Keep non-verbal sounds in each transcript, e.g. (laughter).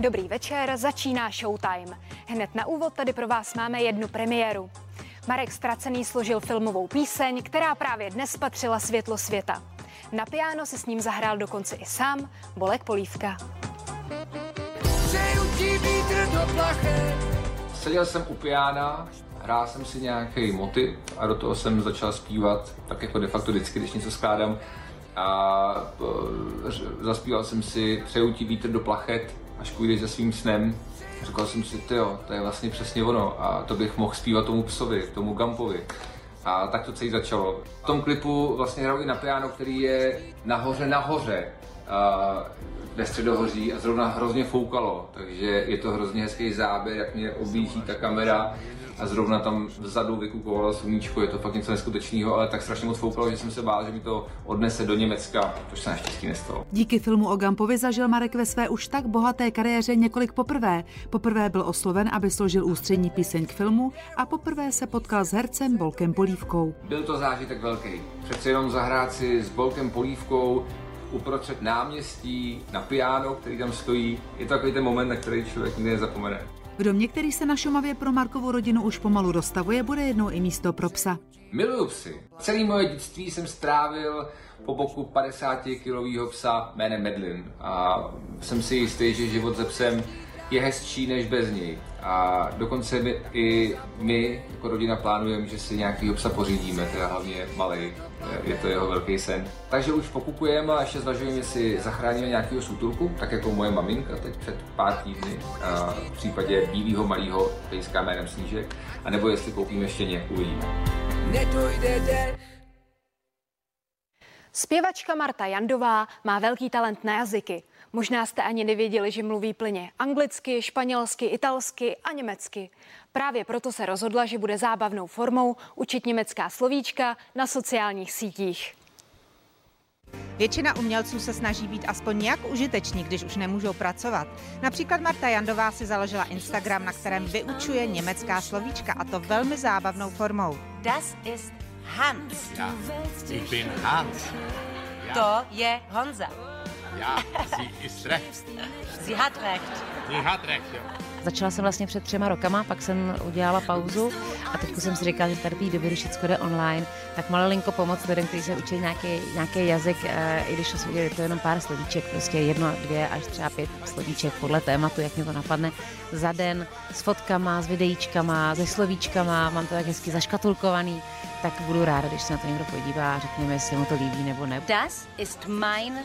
Dobrý večer, začíná Showtime. Hned na úvod tady pro vás máme jednu premiéru. Marek Stracený složil filmovou píseň, která právě dnes patřila světlo světa. Na piano se s ním zahrál dokonce i sám Bolek Polívka. Seděl jsem u piana, hrál jsem si nějaký motiv a do toho jsem začal zpívat, tak jako de facto vždycky, když něco skládám. A e, zaspíval jsem si Přeju ti vítr do plachet, až půjdeš za svým snem. Říkal jsem si, jo, to je vlastně přesně ono a to bych mohl zpívat tomu psovi, tomu Gampovi. A tak to celé začalo. V tom klipu vlastně hraju i na piano, který je nahoře nahoře. Ve středohoří a zrovna hrozně foukalo, takže je to hrozně hezký záběr, jak mě objíždí ta kamera a zrovna tam vzadu vykukovalo sluníčko, je to fakt něco neskutečného, ale tak strašně moc foukalo, že jsem se bál, že mi to odnese do Německa, což se naštěstí nestalo. Díky filmu o Gampovi zažil Marek ve své už tak bohaté kariéře několik poprvé. Poprvé byl osloven, aby složil ústřední píseň k filmu a poprvé se potkal s hercem Bolkem Polívkou. Byl to zážitek velký. Přece jenom zahrát si s Bolkem Polívkou uprostřed náměstí na piano, který tam stojí. Je to takový ten moment, na který člověk nikdy nezapomene. V domě, který se na Šumavě pro Markovu rodinu už pomalu dostavuje, bude jednou i místo pro psa. Miluju psy. Celý moje dětství jsem strávil po boku 50-kilového psa jménem Medlin. A jsem si jistý, že život se psem je hezčí než bez něj. A dokonce my, i my jako rodina plánujeme, že si nějaký psa pořídíme, teda hlavně malý. Je to jeho velký sen. Takže už pokukujeme a ještě zvažujeme, jestli zachráníme nějakého sútulku, tak jako moje maminka teď před pár týdny, a v případě bílého malého pejska jménem Snížek, anebo jestli koupíme ještě nějakou uvidíme. Zpěvačka Marta Jandová má velký talent na jazyky. Možná jste ani nevěděli, že mluví plně anglicky, španělsky, italsky a německy. Právě proto se rozhodla, že bude zábavnou formou učit německá slovíčka na sociálních sítích. Většina umělců se snaží být aspoň nějak užiteční, když už nemůžou pracovat. Například Marta Jandová si založila Instagram, na kterém vyučuje německá slovíčka a to velmi zábavnou formou. Das ist Hans. Ja, ich bin Hans. Ja. To je Honza. Ja, sie ist recht. Sie hat recht. Sie hat recht, jo. Začala jsem vlastně před třema rokama, pak jsem udělala pauzu a teď jsem si říkala, že tady té doby, když všechno jde online, tak malinko pomoc lidem, kteří se učí nějaký, nějaký jazyk, eh, i když to je to jenom pár slovíček, prostě jedno, dvě až třeba pět slovíček podle tématu, jak mě to napadne, za den s fotkama, s videíčkama, se slovíčkama, mám to tak hezky zaškatulkovaný, tak budu ráda, když se na to někdo podívá a řekněme, jestli mu to líbí nebo ne. Das ist mein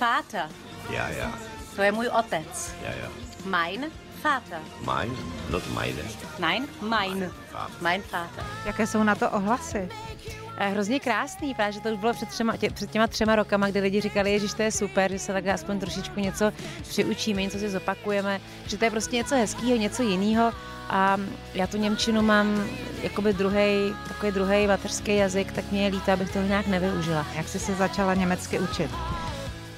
Vater. Ja, ja. To je můj otec. Ja, ja. Mein Vater. Mein, not meine. Nein, mein. Mein Vater. Jaké jsou na to ohlasy? Eh, hrozně krásný, právě, že to už bylo před, třema, tě, před těma třema rokama, kdy lidi říkali, že to je super, že se takhle aspoň trošičku něco přiučíme, něco si zopakujeme, že to je prostě něco hezkého, něco jiného. A já tu Němčinu mám jakoby druhý, takový druhý mateřský jazyk, tak mě je líto, abych toho nějak nevyužila. Jak jsi se začala německy učit?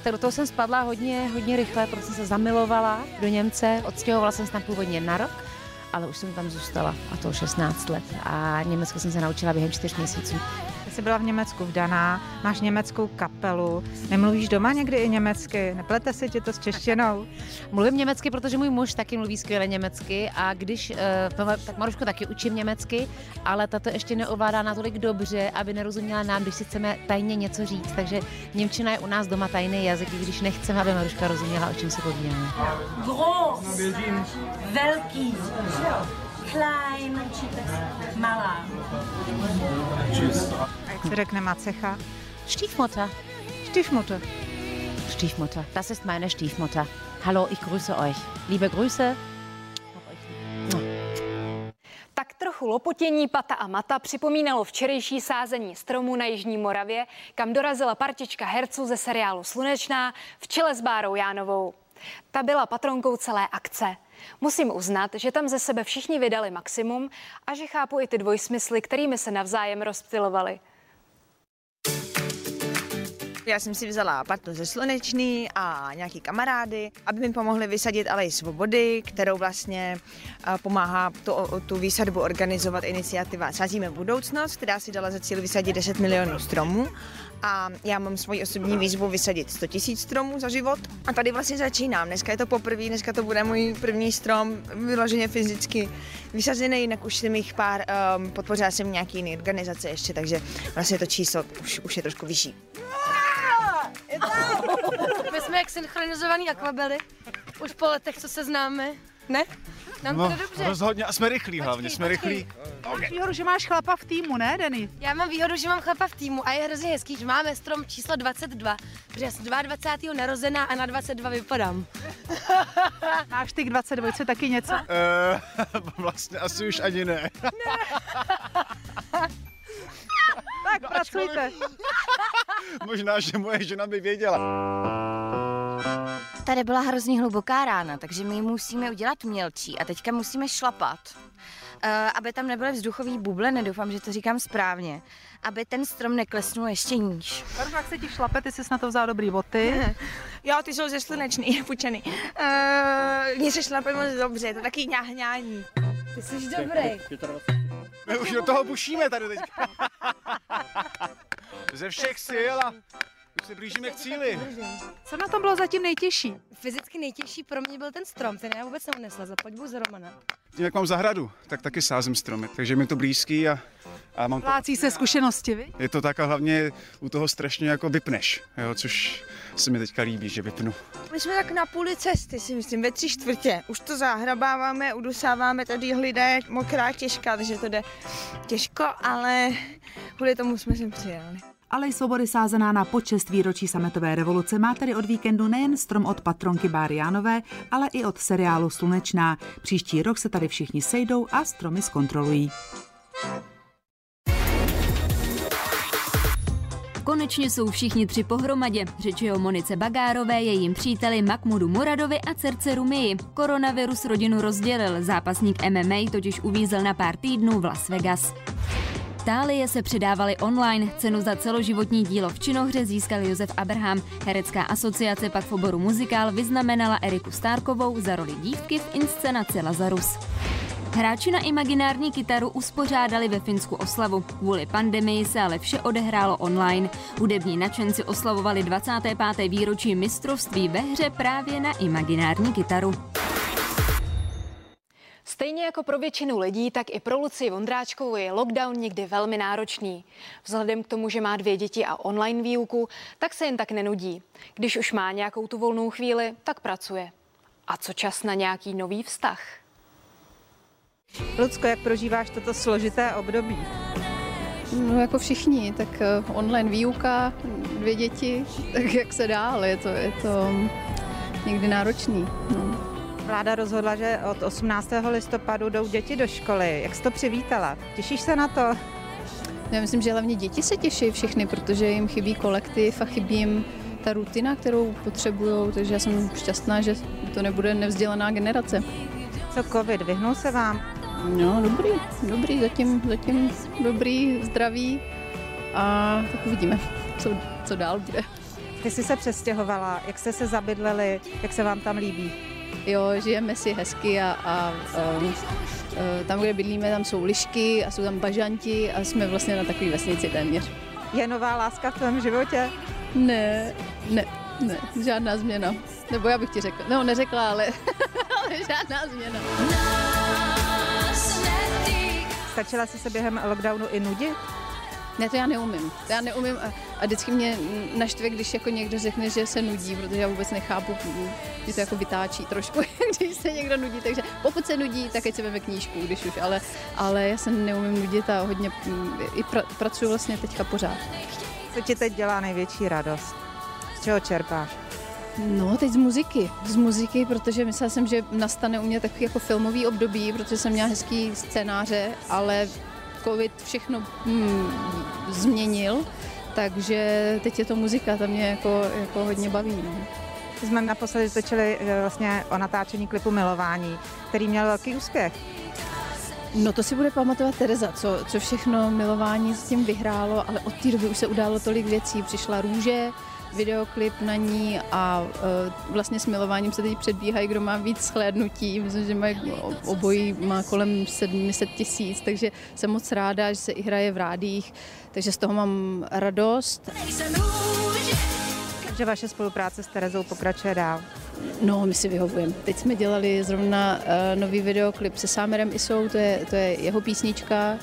Tak do toho jsem spadla hodně, hodně rychle, protože jsem se zamilovala do Němce. Odstěhovala jsem se tam původně na rok, ale už jsem tam zůstala, a to 16 let. A německy jsem se naučila během 4 měsíců. Jsi byla v Německu vdaná, máš německou kapelu, nemluvíš doma někdy i německy, neplete si tě to s češtinou? Mluvím německy, protože můj muž taky mluví skvěle německy a když, eh, tak Maruško taky učím německy, ale tato ještě neovládá natolik dobře, aby nerozuměla nám, když si chceme tajně něco říct. Takže Němčina je u nás doma tajný jazyk, i když nechceme, aby Maruška rozuměla, o čem se povídáme. Groß. Velký. Klein. Malá. A jak se řekne macecha? Stiefmutter. Stiefmutter. Stiefmutter. Das ist meine Stiefmutter. Hallo, ich grüße euch. Liebe Grüße. Tak trochu lopotění pata a mata připomínalo včerejší sázení stromů na Jižní Moravě, kam dorazila partička herců ze seriálu Slunečná v čele s Bárou Jánovou. Ta byla patronkou celé akce. Musím uznat, že tam ze sebe všichni vydali maximum a že chápu i ty dvojsmysly, kterými se navzájem rozptilovali. Já jsem si vzala partu ze Slunečný a nějaký kamarády, aby mi pomohli vysadit alej svobody, kterou vlastně eh, pomáhá tu, tu výsadbu organizovat iniciativa Sázíme budoucnost, která si dala za cíl vysadit 10 milionů stromů a já mám svoji osobní výzvu vysadit 100 000 stromů za život a tady vlastně začínám. Dneska je to poprvé, dneska to bude můj první strom, vyloženě fyzicky vysazený, jinak už jsem jich pár, um, podpořila jsem nějaký jiný organizace ještě, takže vlastně to číslo už, už je trošku vyšší. My jsme jak synchronizovaný akvabely. Už po letech, co se známe. Ne? Nám No, to dobře. rozhodně a jsme rychlí hlavně, jsme počkej. rychlí. Máš výhodu, že máš chlapa v týmu, ne, Denny? Já mám výhodu, že mám chlapa v týmu a je hrozně hezký, že máme strom číslo 22, protože já jsem 22. narozená a na 22 vypadám. (laughs) Máš ty k 22 taky něco? Eh, (laughs) vlastně asi už ani ne. Tak pracujte. (laughs) (laughs) Možná, že moje žena by věděla. Tady byla hrozně hluboká rána, takže my ji musíme udělat mělčí a teďka musíme šlapat, eh, aby tam nebyly vzduchové bubliny, doufám, že to říkám správně, aby ten strom neklesnul ještě níž. Baruch, jak se ti šlape, ty jsi na to vzal dobrý boty. (laughs) Jo, ty jsou ze slunečný, (laughs) půjčený. Uh, Mně se šlape moc dobře, je to taky ňahňání. Ty jsi dobrý. My už do toho bušíme tady teď. Zdaj všeč si jela? Už se blížíme k cíli. Co na tom bylo zatím nejtěžší? Fyzicky nejtěžší pro mě byl ten strom, ten já vůbec neunesla, za podbu z Romana. Tím, jak mám zahradu, tak taky sázím stromy, takže mi to blízký a, a mám to, Plácí se zkušenosti, vy? je to tak a hlavně u toho strašně jako vypneš, jo, což se mi teďka líbí, že vypnu. My jsme tak na půli cesty, si myslím, ve tři čtvrtě. Už to zahrabáváme, udusáváme, tady hlída je mokrá, těžká, takže to jde těžko, ale kvůli tomu jsme sem přijeli. Alej svobody sázená na počest výročí sametové revoluce má tedy od víkendu nejen strom od patronky Báry Jánové, ale i od seriálu Slunečná. Příští rok se tady všichni sejdou a stromy zkontrolují. Konečně jsou všichni tři pohromadě. Řeč je o Monice Bagárové, jejím příteli Mahmudu Muradovi a dcerce Rumii. Koronavirus rodinu rozdělil, zápasník MMA totiž uvízel na pár týdnů v Las Vegas. Tálie se předávali online. Cenu za celoživotní dílo v činohře získal Josef Abraham. Herecká asociace pak v oboru muzikál vyznamenala Eriku Stárkovou za roli dívky v inscenaci Lazarus. Hráči na imaginární kytaru uspořádali ve Finsku oslavu. Kvůli pandemii se ale vše odehrálo online. Hudební nadšenci oslavovali 25. výročí mistrovství ve hře právě na imaginární kytaru. Stejně jako pro většinu lidí, tak i pro Lucii Vondráčkovou je lockdown někdy velmi náročný. Vzhledem k tomu, že má dvě děti a online výuku, tak se jen tak nenudí. Když už má nějakou tu volnou chvíli, tak pracuje. A co čas na nějaký nový vztah? Lucko, jak prožíváš toto složité období? No jako všichni, tak eh, online výuka, dvě děti, (laughs) tak jak se dá, ale je to, je to někdy náročný. No. Vláda rozhodla, že od 18. listopadu jdou děti do školy. Jak jsi to přivítala? Těšíš se na to? Já myslím, že hlavně děti se těší všechny, protože jim chybí kolektiv a chybí jim ta rutina, kterou potřebují, takže já jsem šťastná, že to nebude nevzdělaná generace. Co covid, vyhnul se vám? No, dobrý, dobrý, zatím, zatím dobrý, zdravý a tak uvidíme, co, co dál bude. Ty jsi se přestěhovala, jak jste se zabydleli, jak se vám tam líbí? Jo, žijeme si hezky a, a um, uh, tam, kde bydlíme, tam jsou lišky a jsou tam bažanti a jsme vlastně na takové vesnici téměř. Je nová láska v tvém životě? Ne, ne, ne, žádná změna. Nebo já bych ti řekla, no neřekla, ale, (laughs) ale žádná změna. Stačila jsi se během lockdownu i nudit? Ne, to já neumím. To já neumím a, a vždycky mě naštve, když jako někdo řekne, že se nudí, protože já vůbec nechápu, že to jako vytáčí trošku, (laughs) když se někdo nudí. Takže pokud se nudí, tak ať se veme knížku, když už, ale, ale já se neumím nudit a hodně i pra, pracuji vlastně teďka pořád. Co ti teď dělá největší radost? Z čeho čerpáš? No, teď z muziky. Z muziky, protože myslela jsem, že nastane u mě takový jako filmový období, protože jsem měla hezký scénáře, ale covid všechno hmm, změnil, takže teď je to muzika, ta mě jako, jako hodně baví. No. Jsme naposledy točili vlastně o natáčení klipu Milování, který měl velký úspěch. No to si bude pamatovat Tereza, co, co všechno milování s tím vyhrálo, ale od té doby už se událo tolik věcí. Přišla růže, videoklip na ní a uh, vlastně s milováním se teď předbíhají, kdo má víc shlédnutí. Myslím, že mají obojí má kolem 700 tisíc, takže jsem moc ráda, že se i hraje v rádích, takže z toho mám radost. že vaše spolupráce s Terezou pokračuje dál. No, my si vyhovujeme. Teď jsme dělali zrovna uh, nový videoklip se Sámerem Isou, to je, to je jeho písnička,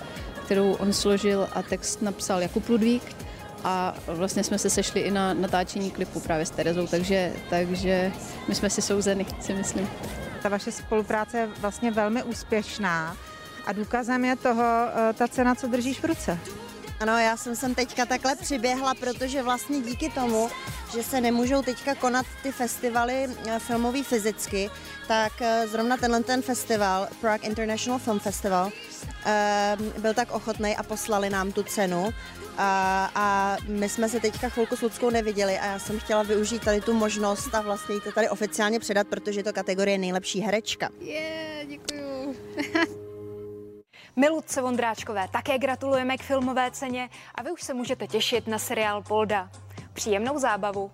kterou on složil a text napsal Jakub Ludvík a vlastně jsme se sešli i na natáčení klipu právě s Terezou, takže, takže my jsme si souzeni, si myslím. Ta vaše spolupráce je vlastně velmi úspěšná a důkazem je toho eh, ta cena, co držíš v ruce. Ano, já jsem sem teďka takhle přiběhla, protože vlastně díky tomu, že se nemůžou teďka konat ty festivaly eh, filmový fyzicky, tak eh, zrovna tenhle ten festival, Prague International Film Festival, byl tak ochotný a poslali nám tu cenu. A, a my jsme se teďka chvilku s Ludskou neviděli a já jsem chtěla využít tady tu možnost a vlastně jí to tady oficiálně předat, protože je to kategorie nejlepší herečka. Je, yeah, děkuju. (laughs) My Ludce Vondráčkové také gratulujeme k filmové ceně a vy už se můžete těšit na seriál Polda. Příjemnou zábavu.